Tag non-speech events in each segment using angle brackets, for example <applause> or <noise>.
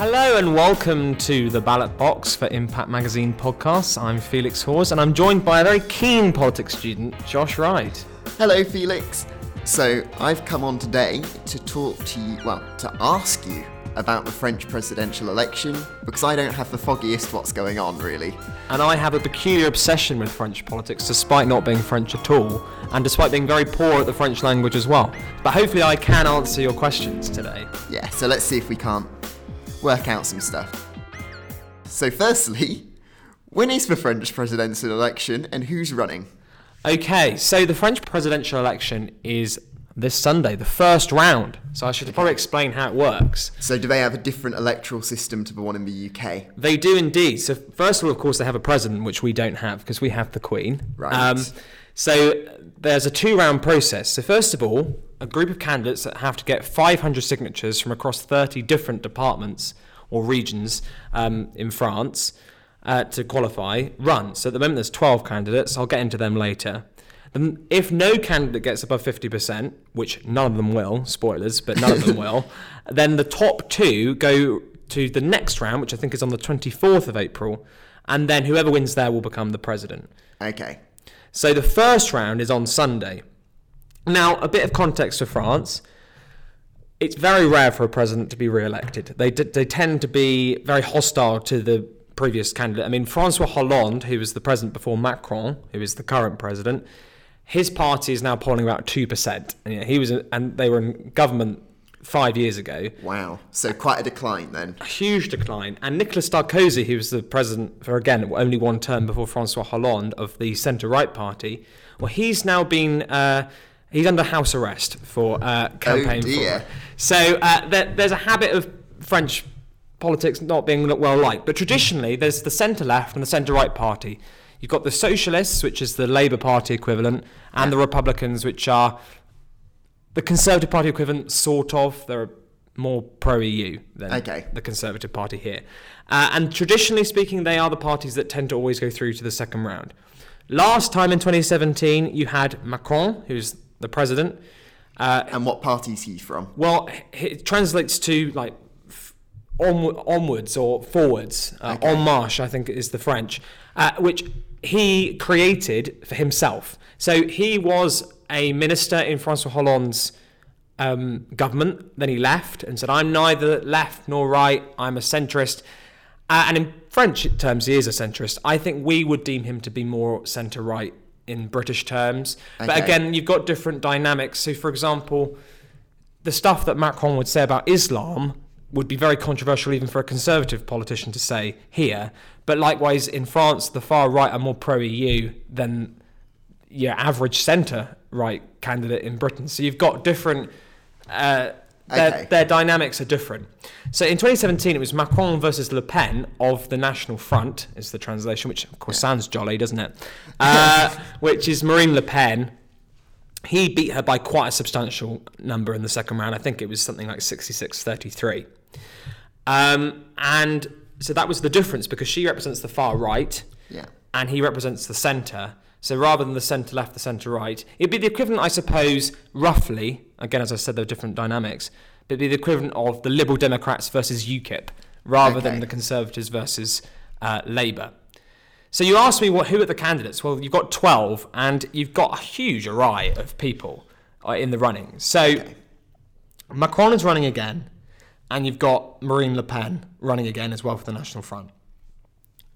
Hello and welcome to the ballot box for Impact Magazine podcast. I'm Felix Hawes and I'm joined by a very keen politics student, Josh Wright. Hello, Felix. So, I've come on today to talk to you, well, to ask you about the French presidential election because I don't have the foggiest what's going on, really. And I have a peculiar obsession with French politics despite not being French at all and despite being very poor at the French language as well. But hopefully, I can answer your questions today. Yeah, so let's see if we can't work out some stuff. So, firstly, when is the French presidential election and who's running? Okay, so the French presidential election is this Sunday, the first round. So I should probably explain how it works. So, do they have a different electoral system to the one in the UK? They do indeed. So first of all, of course, they have a president, which we don't have because we have the Queen. Um, Right. so there's a two-round process. So first of all, a group of candidates that have to get 500 signatures from across 30 different departments or regions um, in France uh, to qualify run. So at the moment, there's 12 candidates. I'll get into them later. Then if no candidate gets above 50%, which none of them will, spoilers, but none of them will, <laughs> then the top two go to the next round, which I think is on the 24th of April, and then whoever wins there will become the president. Okay. So the first round is on Sunday. Now, a bit of context for France. It's very rare for a president to be re-elected. They d- they tend to be very hostile to the previous candidate. I mean, Francois Hollande, who was the president before Macron, who is the current president, his party is now polling about two percent. He was, and they were in government five years ago Wow. So, quite a decline then. a huge decline. And Nicolas Sarkozy, who was the president for again only one term before Francois Hollande of the centre right party, well, he's now been uh, he's under house arrest for uh, campaign dear. fraud. So uh, there, there's a habit of French politics not being well liked. But traditionally, there's the centre left and the centre right party. You've got the Socialists, which is the Labour Party equivalent, and the Republicans, which are the Conservative Party equivalent, sort of. They're more pro EU than Okay. the Conservative Party here. Uh, and traditionally speaking, they are the parties that tend to always go through to the second round. Last time in 2017, you had Macron, who's the president. Uh, And what party is he from? well, it translates to like on, onwards or forwards. Uh, Okay. En marche, I think is the French, uh, which he created for himself. So he was a minister in Francois Hollande's um, government. Then he left and said, "I'm neither left nor right. I'm a centrist." Uh, and in French terms, he is a centrist. I think we would deem him to be more centre right in British terms. But again, you've got different dynamics. So, for example, the stuff that Macron would say about Islam would be very controversial even for a conservative politician to say here. But likewise, in France, the far right are more pro EU than your average centre right candidate in Britain. So you've got different. Uh, their, Okay. their dynamics are different. So in 2017, it was Macron versus Le Pen of the National Front, is the translation, which of course sounds jolly, doesn't it? Uh, <laughs> which is Marine Le Pen, he beat her by quite a substantial number in the second round. I think it was something like 66 33. Um, and so that was the difference because she represents the far right Yeah. and he represents the centre. So rather than the centre left, the centre right, it'd be the equivalent, I suppose, roughly, again, as I said, there are different dynamics, but be the equivalent of the Liberal Democrats versus UKIP rather than the Conservatives versus uh, Labour. So you asked me what who are the candidates? Well, you've got 12 and you've got a huge array of people uh, in the running. So Macron is running again and you've got Marine Le Pen running again as well for the National Front.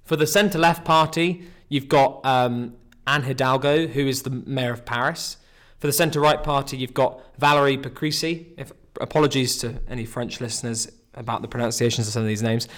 For the centre left party, you've got um, Anne Hidalgo, who is the mayor of Paris. For the centre right party, you've got Valérie Pécresse. If, apologies to any French listeners about the pronunciations of some of these names.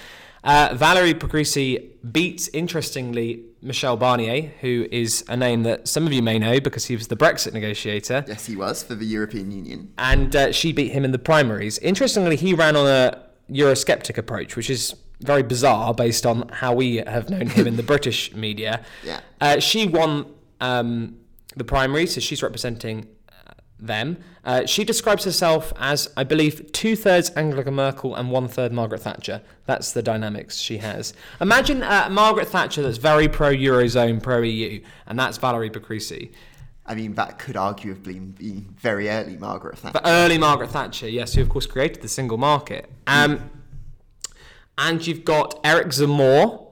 Uh, Valérie Pécresse beats, interestingly, Michel Barnier, who is a name that some of you may know because he was the Brexit negotiator Yes, he was for the European Union. and uh, she beat him in the primaries. Interestingly, he ran on a Eurosceptic approach, which is very bizarre based on how we have known him in the <laughs> British media. Yeah. Uh, she won um, the primary, so she's representing uh, them. Uh, she describes herself as, I believe, two thirds Angela Merkel and one third Margaret Thatcher. That's the dynamics she has. Imagine uh, Margaret Thatcher that's very pro Eurozone, pro EU, and that's Valerie Pécresse. I mean, that could arguably be very early Margaret Thatcher. But early Margaret Thatcher, yes, who of course created the single market. Um, and you've got Eric Zemmour,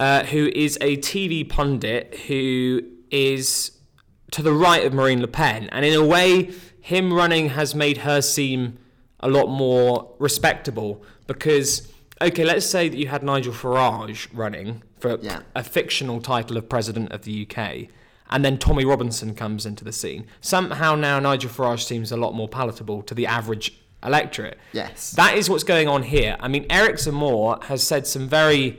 uh, who is a TV pundit who is to the right of Marine Le Pen, and in a way, him running has made her seem a lot more respectable because okay, let's say that you had Nigel Farage running for Yeah. a fictional title of president of the UK, and then Tommy Robinson comes into the scene. Somehow now Nigel Farage seems a lot more palatable to the average electorate. Yes. That is what's going on here. I mean, Eric Zemmour has said some very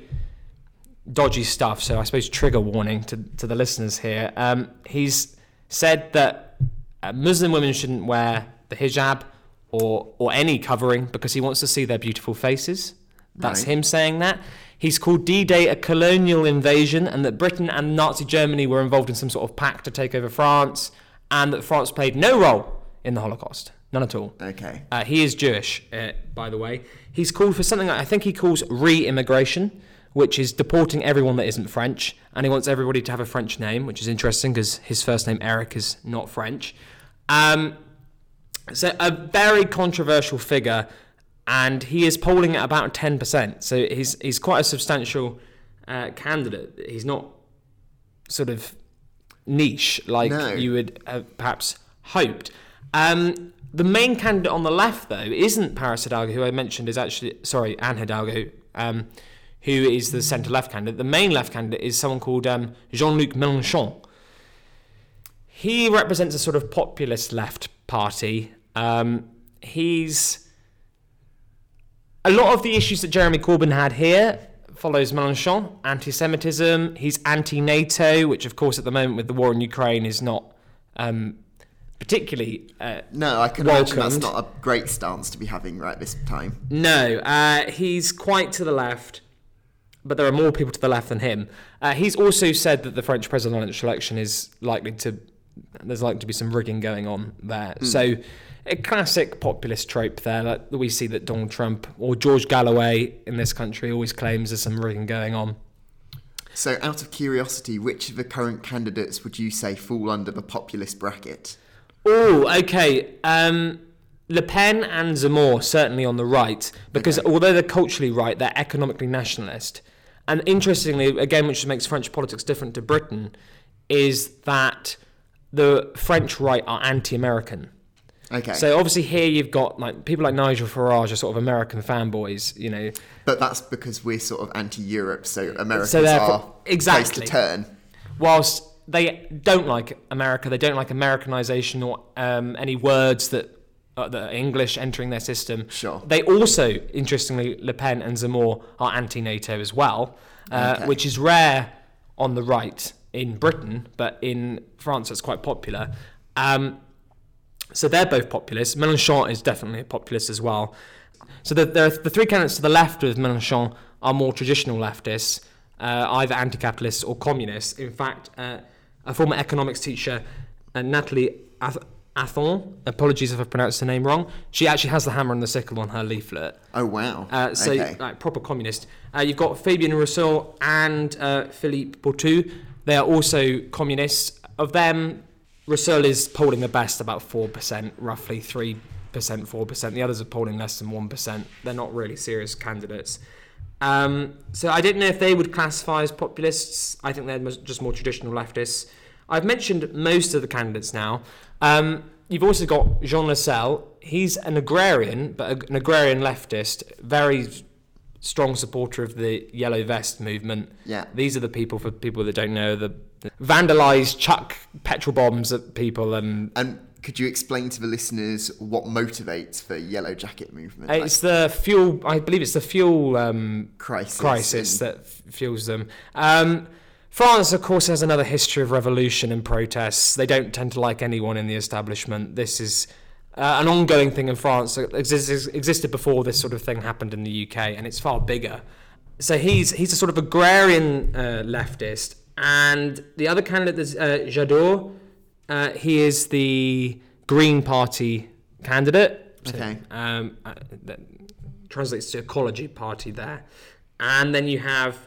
dodgy stuff, so I suppose trigger warning to, to the listeners here. Um, he's said that uh, Muslim women shouldn't wear the hijab or, or any covering because he wants to see their beautiful faces. That's Right. him saying that. He's called D Day a colonial invasion and that Britain and Nazi Germany were involved in some sort of pact to take over France and that France played no role in the Holocaust. None at all. Okay. Uh, he is Jewish, uh, by the way. He's called for something I think he calls re-immigration, which is deporting everyone that isn't French, and he wants everybody to have a French name, which is interesting because his first name Eric is not French. Um, so a very controversial figure, and he is polling at about ten percent. So he's he's quite a substantial uh, candidate. He's not sort of niche like No. you would have perhaps hoped. Um, the main candidate on the left, though, isn't Paris Hidalgo, who I mentioned is actually sorry, Anne Hidalgo, um, who is the centre left candidate. The main left candidate is someone called um, Jean-Luc Mélenchon. He represents a sort of populist left party. Um, he's a lot of the issues that Jeremy Corbyn had here follows Mélenchon. Anti-Semitism. He's anti-NATO, which, of course, at the moment with the war in Ukraine, is not um, particularly. Uh, No, I can imagine that's not a great stance to be having right this time. no, uh, he's quite to the left, but there are more people to the left than him. Uh, he's also said that the French presidential election is likely to. There's likely to be some rigging going on there. So, a classic populist trope there like we see that Donald Trump or George Galloway in this country always claims there's some rigging going on. So, out of curiosity, which of the current candidates would you say fall under the populist bracket? Oh, okay. Um, Le Pen and Zemmour certainly on the right because although they're culturally right, they're economically nationalist. And interestingly, again, which makes French politics different to Britain, is that the French right are anti-American. Okay. So obviously here you've got like people like Nigel Farage are sort of American fanboys, you know. but that's because we're sort of anti-Europe, so Americans therefore- are place exactly. to turn. whilst they don't like America, they don't like Americanization or um, any words that uh, are English entering their system. Sure. They also, interestingly, Le Pen and Zemmour are anti-NATO as well, uh, Okay. which is rare on the right in Britain, but in France it's quite popular. Um, so they're both populist. Mélenchon is definitely a populist as well. So the, the, the three candidates to the left of Mélenchon are more traditional leftists, uh, either anti-capitalists or communists. In fact, uh, a former economics teacher, uh, Natalie Athon, apologies if I pronounced her name wrong, she actually has the hammer and the sickle on her leaflet. Oh wow. Uh, so, okay. like proper communist. Uh, you've got Fabien Roussel and uh, Philippe Poutou. They are also communists. Of them, Roussel is polling the best, about 4%, roughly 3%, 4%. The others are polling less than 1%. They're not really serious candidates. Um, so I didn't know if they would classify as populists. I think they're just more traditional leftists. I've mentioned most of the candidates now. Um, you've also got Jean Lassalle. He's an agrarian, but an agrarian leftist, very strong supporter of the Yellow Vest movement. Yeah. These are the people, for people that don't know, the vandalise, chuck petrol bombs at people and And could you explain to the listeners what motivates the Yellow Jacket movement? Like, it's the fuel, I believe it's the fuel um, crisis. crisis and- that f- fuels them. Um, France, of course, has another history of revolution and protests. They don't tend to like anyone in the establishment. This is uh, an ongoing thing in France. It exis- existed before this sort of thing happened in the UK, and it's far bigger. So he's he's a sort of agrarian uh, leftist, and the other candidate is uh, Jadot. Uh, he is the Green Party candidate. So, Okay. Um, uh, that translates to ecology party there, and then you have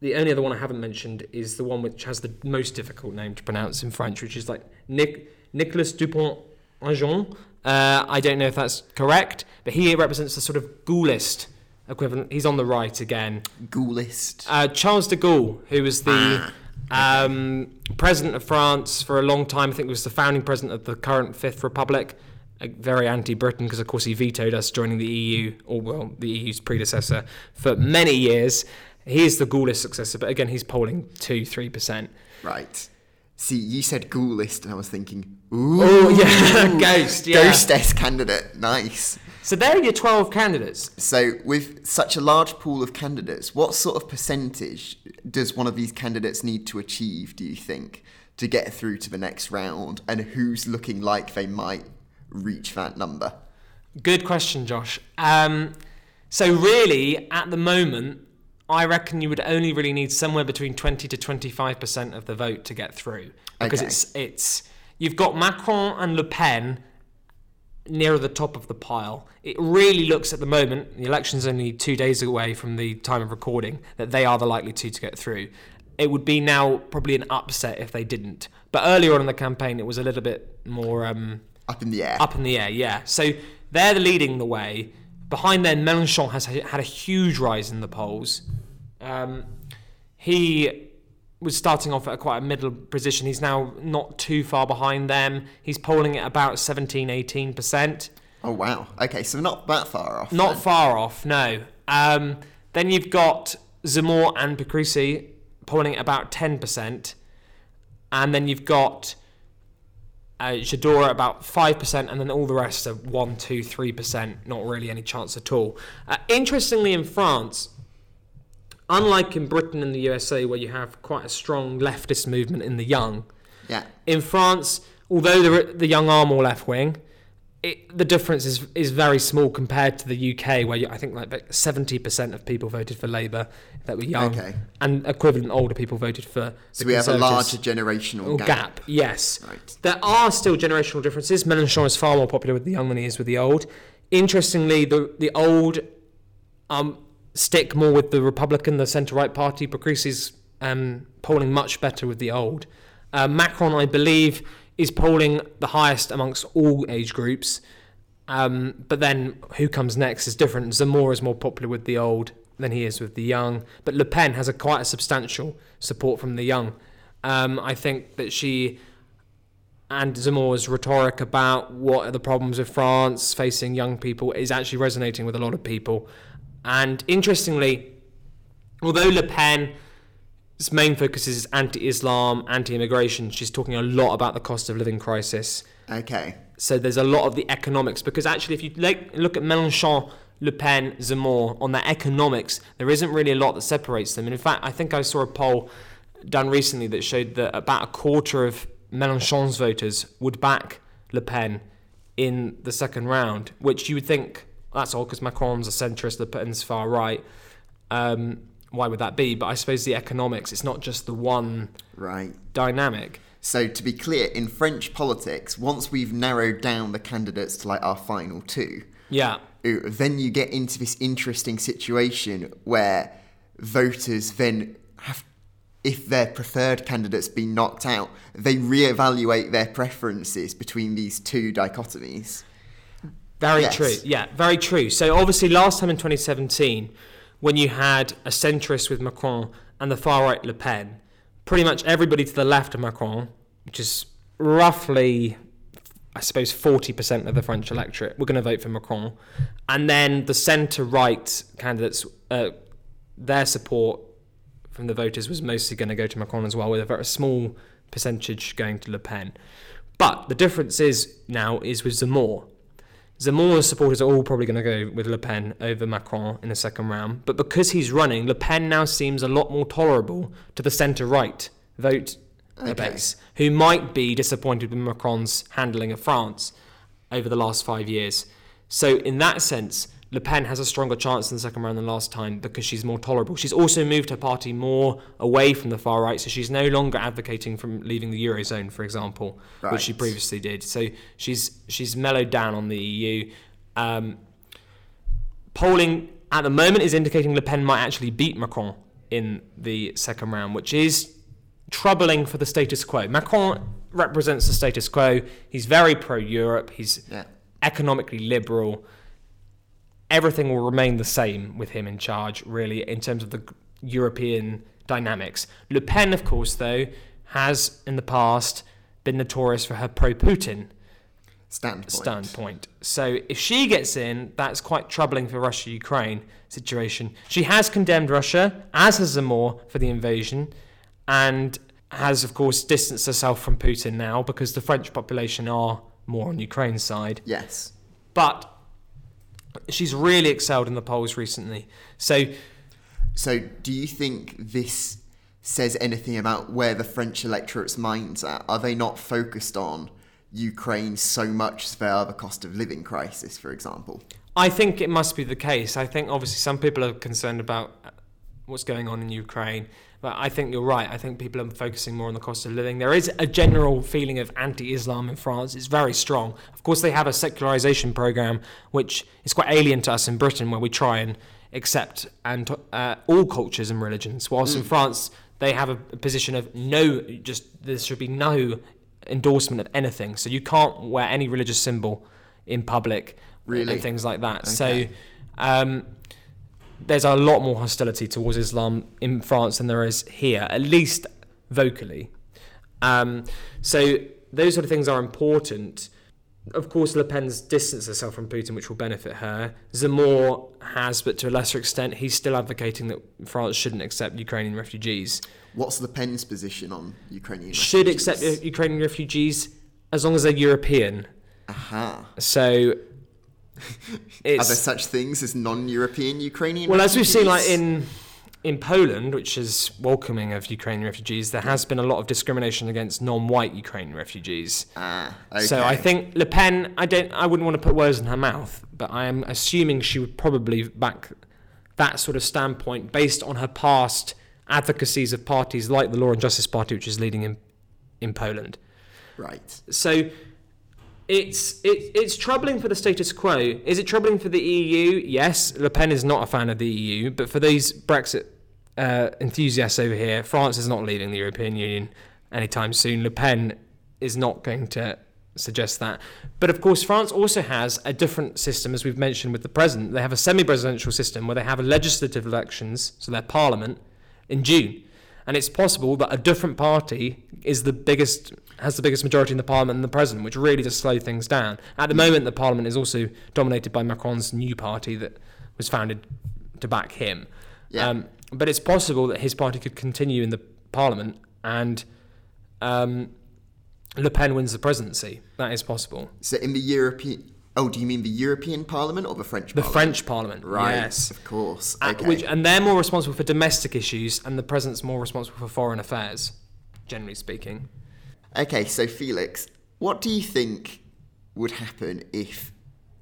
the only other one I haven't mentioned is the one which has the most difficult name to pronounce in French, which is like Nic- Nicolas Dupont Aignan. Uh, I don't know if that's correct, but he represents the sort of Gaullist equivalent. He's on the right again. Gaullist. Uh, Charles de Gaulle, who was the Ah, um, president of France for a long time, I think was the founding president of the current Fifth Republic. uh, Very anti-Britain because, of course, he vetoed us joining the EU, or well, the EU's predecessor, for many years. He is the Gaullist successor, but again, he's polling two, three percent. Right. See, you said Gaullist, and I was thinking, ooh, Oh yeah, <laughs> ghost, yeah. Ghostess candidate. Nice. So there are your twelve candidates. So, with such a large pool of candidates, what sort of percentage does one of these candidates need to achieve, do you think, to get through to the next round? And who's looking like they might reach that number? Good question, Josh. Um, so really, at the moment, I reckon you would only really need somewhere between twenty to twenty-five percent of the vote to get through, because Okay. it's it's you've got Macron and Le Pen nearer the top of the pile. It really looks at the moment, the election's only two days away from the time of recording, that they are the likely two to get through. It would be now probably an upset if they didn't. But earlier on in the campaign, it was a little bit more. Um, Up in the air. up in the air, yeah. So they're leading the way. Behind them, Mélenchon has had a huge rise in the polls. Um, he was starting off at a quite a middle position. He's now not too far behind them. He's polling at about 17, 18%. Oh, wow. Okay, so not that far off. Not then. far off, no. Um, then you've got Zemmour and Pécresse polling at about 10%. And then you've got uh, Jadot at about 5%, and then all the rest are 1, 2, 3%. Not really any chance at all. Uh, interestingly, in France, unlike in Britain and the USA, where you have quite a strong leftist movement in the young, Yeah. in France, although the, the young are more left wing, it, the difference is is very small compared to the UK, where you, I think like seventy percent of people voted for Labour that were young, Okay. and equivalent older people voted for. So we have a larger generational gap. gap. Yes, Right. there are still generational differences. Mélenchon is far more popular with the young than he is with the old. Interestingly, the the old um, stick more with the Republican, the centre right party. Pécresse's um, polling much better with the old. Uh, Macron, I believe, is polling the highest amongst all age groups. Um, but then who comes next is different. Zemmour is more popular with the old than he is with the young. But Le Pen has a quite a substantial support from the young. Um, I think that she and Zemmour's rhetoric about what are the problems with France facing young people is actually resonating with a lot of people. And interestingly, although Le Pen's main focus is anti-Islam, anti-immigration, she's talking a lot about the cost of living crisis. Okay. So there's a lot of the economics because actually, if you like, look at Mélenchon, Le Pen, Zemmour on their economics, there isn't really a lot that separates them. And in fact, I think I saw a poll done recently that showed that about a quarter of Mélenchon's voters would back Le Pen in the second round, which you would think that's all because Macron's a centrist, Le Pen's far right. Um, why would that be? But I suppose the economics, it's not just the one Right. dynamic. So to be clear, in French politics, once we've narrowed down the candidates to like our final two, Yeah. then you get into this interesting situation where voters then have, if their preferred candidates been knocked out, they reevaluate their preferences between these two dichotomies. Very Yes. true. Yeah, very true. So obviously, last time in 2017, when you had a centrist with Macron and the far right Le Pen, pretty much everybody to the left of Macron, which is roughly, I suppose, 40% of the French electorate, were going to vote for Macron, and then the centre right candidates, uh, their support from the voters was mostly going to go to Macron as well, with a very small percentage going to Le Pen. But the difference is now is with Zemmour. Zemmour's supporters are all probably going to go with Le Pen over Macron in the second round. But because he's running, Le Pen now seems a lot more tolerable to the centre right vote Okay. base, who might be disappointed with Macron's handling of France over the last five years. So, in that sense, Le Pen has a stronger chance in the second round than last time because she's more tolerable. She's also moved her party more away from the far right, so she's no longer advocating from leaving the eurozone, for example, which she previously did. So she's she's mellowed down on the EU. Um, polling at the moment is indicating Le Pen might actually beat Macron in the second round, which is troubling for the status quo. Macron represents the status quo. He's very pro-Europe. He's Yeah. economically liberal. Everything will remain the same with him in charge, really, in terms of the European dynamics. Le Pen, of course, though, has in the past been notorious for her pro Putin Standpoint. standpoint. So if she gets in, that's quite troubling for Russia Ukraine situation. She has condemned Russia, as has Zemmour, for the invasion, and has, of course, distanced herself from Putin now because the French population are more on Ukraine's side. Yes. But she's really excelled in the polls recently. So So, do you think this says anything about where the French electorate's minds are? Are they not focused on Ukraine so much via the cost of living crisis, for example? I think it must be the case. I think obviously some people are concerned about what's going on in Ukraine, but I think you're right. I think people are focusing more on the cost of living. There is a general feeling of anti-Islam in France. It's very strong. Of course, they have a secularization program which is quite alien to us in Britain, where we try and accept and uh, all cultures and religions. Whilst in France, they have a, a position of no, just there should be no endorsement of anything. So you can't wear any religious symbol in public Really? and things like that. Okay. So um, there's a lot more hostility towards Islam in France than there is here, at least vocally. Um, so those sort of things are important. Of course, Le Pen's distanced herself from Putin, which will benefit her. Zemmour has, but to a lesser extent, he's still advocating that France shouldn't accept Ukrainian refugees. What's Le Pen's position on Ukrainian Should refugees? accept Ukrainian refugees as long as they're European. Aha. So Are there such things as non-European Ukrainian well, as we've seen, like in in Poland, which is welcoming of Ukrainian refugees, there has been a lot of discrimination against non-white Ukrainian refugees. Ah, okay. So I think Le Pen, I don't, I wouldn't want to put words in her mouth, but I am assuming she would probably back that sort of standpoint based on her past advocacies of parties like the Law and Justice Party, which is leading in in Poland. Right. So it's it, it's troubling for the status quo. Is it troubling for the EU? Yes, Le Pen is not a fan of the EU, but for these Brexit uh, enthusiasts over here, France is not leaving the European Union anytime soon. Le Pen is not going to suggest that. But of course, France also has a different system, as we've mentioned with the president. They have a semi-presidential system where they have legislative elections, so their parliament, in June. And it's possible that a different party is the biggest, has the biggest majority in the parliament than the president, which really does slow things down. At the moment, the parliament is also dominated by Macron's new party that was founded to back him. Yeah. Um, but it's possible that his party could continue in the parliament and um, Le Pen wins the presidency. That is possible. So in the European... Oh, do you mean the European Parliament or the French Parliament? The Parliament? French parliament, Right, yes. of course. Uh, Okay. which, and they're more responsible for domestic issues, and the president's more responsible for foreign affairs, generally speaking. Okay, so Felix, what do you think would happen if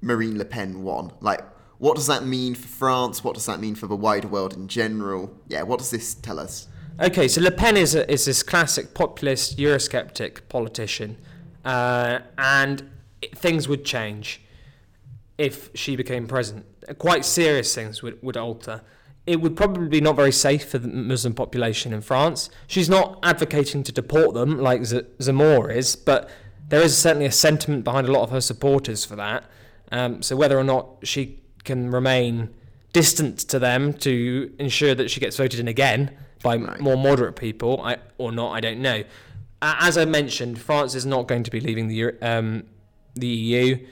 Marine Le Pen won? Like, what does that mean for France? What does that mean for the wider world in general? Yeah, what does this tell us? Okay, so Le Pen is, a, is this classic populist, Eurosceptic politician, uh, and it, things would change if she became president. Quite serious things would, would alter. It would probably be not very safe for the Muslim population in France. She's not advocating to deport them like Z- Zemmour is, but there is certainly a sentiment behind a lot of her supporters for that. Um, so whether or not she can remain distant to them to ensure that she gets voted in again by Right. more moderate people, I, or not, I don't know. As I mentioned, France is not going to be leaving the um, the EU,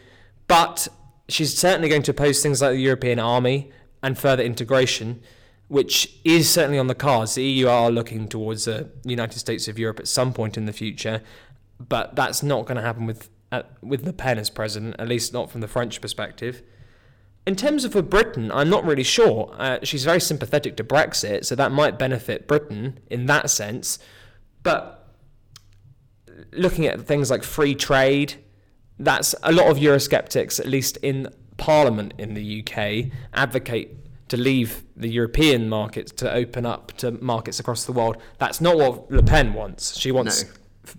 but she's certainly going to oppose things like the European army and further integration, which is certainly on the cards. The EU are looking towards the United States of Europe at some point in the future, but that's not going to happen with uh, with Le Pen as president, at least not from the French perspective. In terms of for Britain, I'm not really sure. Uh, she's very sympathetic to Brexit, so that might benefit Britain in that sense. But looking at things like free trade, that's a lot of Eurosceptics, at least in Parliament in the UK, advocate to leave the European markets to open up to markets across the world. That's not what Le Pen wants. She wants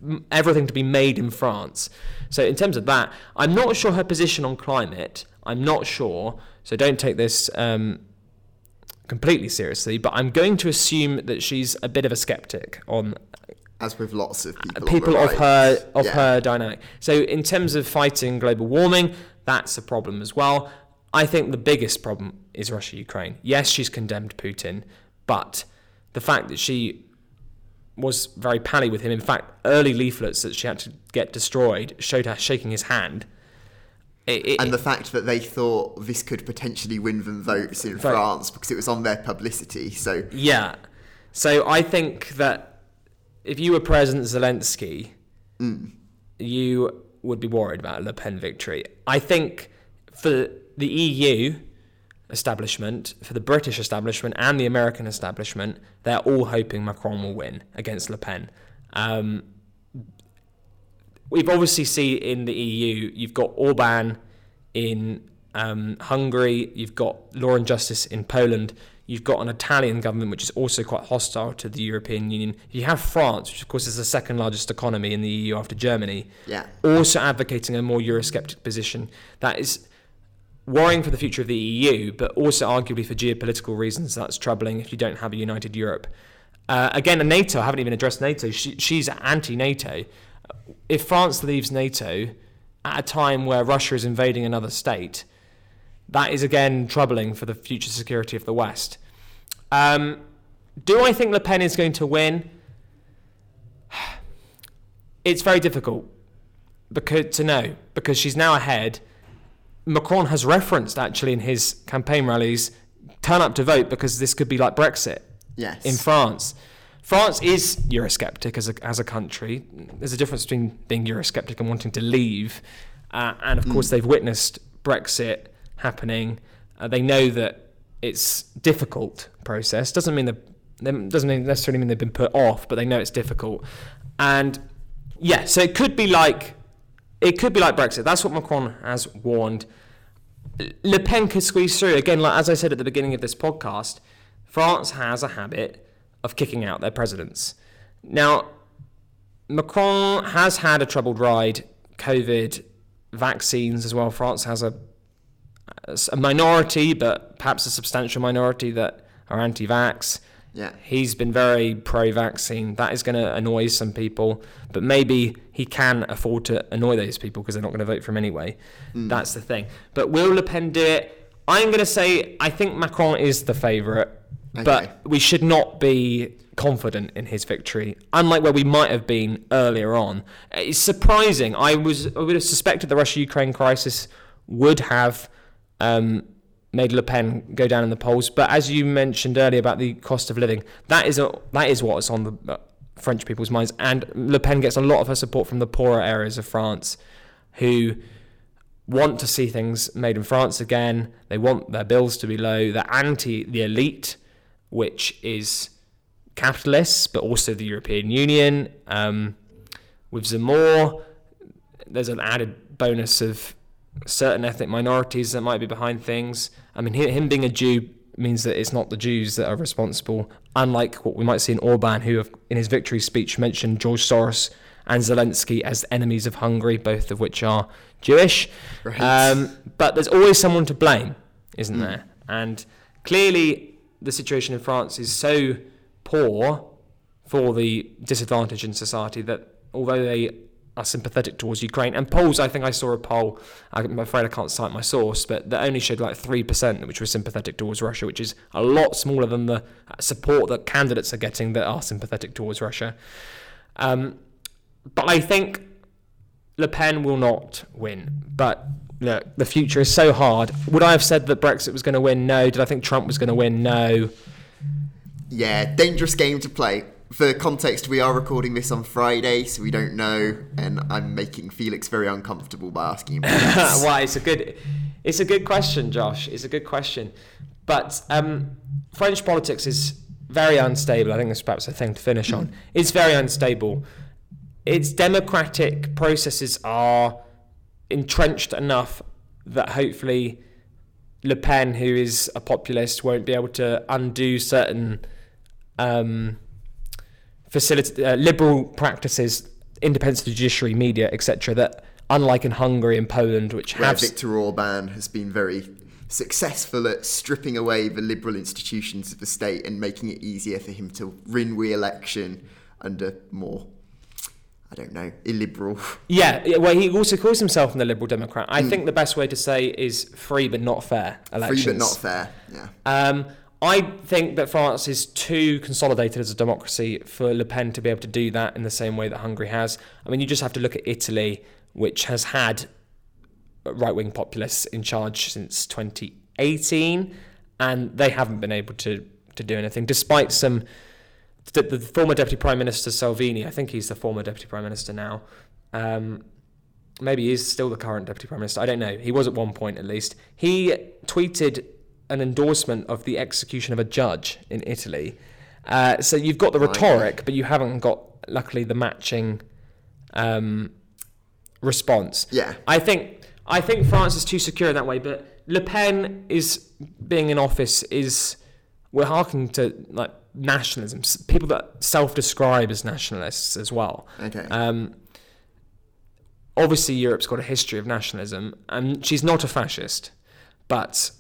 No. everything to be made in France. So in terms of that, I'm not sure her position on climate. I'm not sure. So don't take this um, completely seriously. But I'm going to assume that she's a bit of a skeptic on As with lots of people, people of right. her of Yeah. her dynamic. So in terms of fighting global warming, that's a problem as well. I think the biggest problem is Russia Ukraine. Yes, she's condemned Putin, but the fact that she was very pally with him, in fact, early leaflets that she had to get destroyed showed her shaking his hand. It- it- And the fact that they thought this could potentially win them votes in Vote. France because it was on their publicity. So Yeah. So I think that if you were President Zelensky, you would be worried about a Le Pen victory. I think for the EU establishment, for the British establishment, and the American establishment, they're all hoping Macron will win against Le Pen. Um, we've obviously seen in the EU, you've got Orban in um, Hungary, you've got law and justice in Poland, you've got an Italian government which is also quite hostile to the European Union. You have France, which of course is the second largest economy in the EU after Germany, yeah, also advocating a more Eurosceptic position. That is worrying for the future of the EU, but also arguably for geopolitical reasons. That's troubling if you don't have a united Europe. Uh, again, NATO, I haven't even addressed NATO. She, she's anti NATO. If France leaves NATO at a time where Russia is invading another state, that is again troubling for the future security of the West. Um, do I think Le Pen is going to win? <sighs> It's very difficult because to know because she's now ahead. Macron has referenced actually in his campaign rallies, turn up to vote because this could be like Brexit yes, in France. France is Eurosceptic as a, as a country. There's a difference between being Eurosceptic and wanting to leave. Uh, and of course, they've witnessed Brexit happening. Uh, they know that it's difficult process. Doesn't mean that doesn't necessarily mean they've been put off, but they know it's difficult. And yeah, so it could be like it could be like Brexit. That's what Macron has warned. Le Pen could squeeze through again. Like as I said at the beginning of this podcast, France has a habit of kicking out their presidents. Now, Macron has had a troubled ride. COVID, vaccines as well. France has a a minority, but perhaps a substantial minority that are anti-vax. yeah, He's been very pro-vaccine. That is going to annoy some people, but maybe he can afford to annoy those people because they're not going to vote for him anyway. Hmm. That's the thing. But will Le Pen do it? I'm going to say I think Macron is the favourite, Okay. but we should not be confident in his victory. Unlike where we might have been earlier on, it's surprising. I was I would have suspected the Russia-Ukraine crisis would have. Um, made Le Pen go down in the polls. But as you mentioned earlier about the cost of living, that is a, that is what is on the uh, French people's minds. And Le Pen gets a lot of her support from the poorer areas of France, who want to see things made in France again. They want their bills to be low. They're anti the elite, which is capitalists, but also the European Union. Um, with Zemmour, there's an added bonus of certain ethnic minorities that might be behind things. I mean, him being a Jew means that it's not the Jews that are responsible, unlike what we might see in Orban, who, have, in his victory speech, mentioned George Soros and Zelensky as enemies of Hungary, both of which are Jewish. Right. Um, but there's always someone to blame, isn't there? And clearly, the situation in France is so poor for the disadvantaged in society that although they are sympathetic towards Ukraine, and polls, I think I saw a poll, I'm afraid I can't cite my source, but that only showed like 3% which was sympathetic towards Russia, which is a lot smaller than the support that candidates are getting that are sympathetic towards Russia. Um, but I think Le Pen will not win. But look, the future is so hard. Would I have said that Brexit was going to win? No. Did I think Trump was going to win? No. yeah, dangerous game to play. For context, we are recording this on Friday, so we don't know, and I'm making Felix very uncomfortable by asking him. <laughs> Why? It's a good, it's a good question, Josh. It's a good question. But um, French politics is very unstable. I think that's perhaps a thing to finish on. <laughs> It's very unstable. Its democratic processes are entrenched enough that hopefully Le Pen, who is a populist, won't be able to undo certain um, facility, uh, liberal practices, independence of the judiciary, media, etc. That, unlike in Hungary and Poland, which where have Viktor Orban has been very successful at stripping away the liberal institutions of the state and making it easier for him to win re-election under more I don't know, illiberal. Yeah, yeah, well, he also calls himself the Liberal Democrat. I Hmm. think the best way to say is free but not fair elections. Free but not fair. Yeah. Um, I think that France is too consolidated as a democracy for Le Pen to be able to do that in the same way that Hungary has. I mean, you just have to look at Italy, which has had right wing populists in charge since 2018, and they haven't been able to, to do anything, despite some. The, the former Deputy Prime Minister Salvini, I think he's the former Deputy Prime Minister now. Um, maybe he's still the current Deputy Prime Minister. I don't know. He was at one point at least. He tweeted an endorsement of the execution of a judge in Italy. Uh, so you've got the rhetoric, but you haven't got, luckily, the matching um, response. Yeah. I think I think France is too secure in that way, but Le Pen is being in office is we're harking to like nationalism, people that self-describe as nationalists as well. Okay. Um, obviously, Europe's got a history of nationalism, and she's not a fascist, but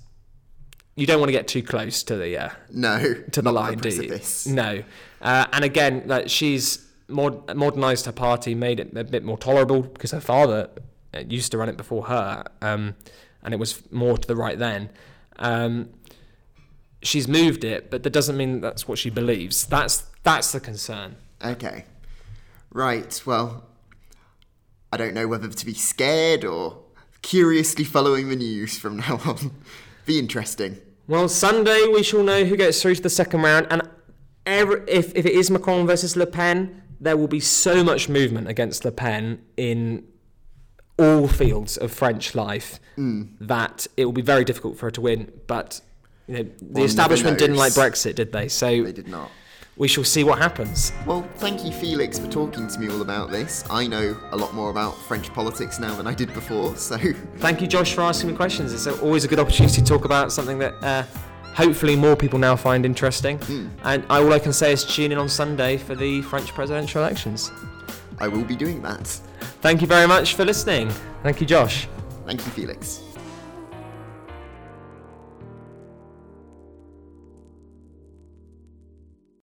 you don't want to get too close to the uh, no. to the line, do you? No. Uh, and again, like she's mod- modernised her party, made it a bit more tolerable because her father uh, used to run it before her, um, and it was more to the right then. Um, she's moved it, but that doesn't mean that's what she believes. That's that's the concern. Okay. Right. Well, I don't know whether to be scared or curiously following the news from now on. <laughs> Be interesting. Well, Sunday we shall know who gets through to the second round, and every, if if it is Macron versus Le Pen, there will be so much movement against Le Pen in all fields of French life mm. that it will be very difficult for her to win. But you know, the never establishment didn't like. Brexit, did they? So They did not. We shall see what happens. Well, thank you, Felix, for talking to me all about this. I know a lot more about French politics now than I did before, so Thank you, Josh, for asking me questions. It's always a good opportunity to talk about something that uh, hopefully more people now find interesting. And I, all I can say is tune in on Sunday for the French presidential elections. I will be doing that. Thank you very much for listening. Thank you, Josh. Thank you, Felix.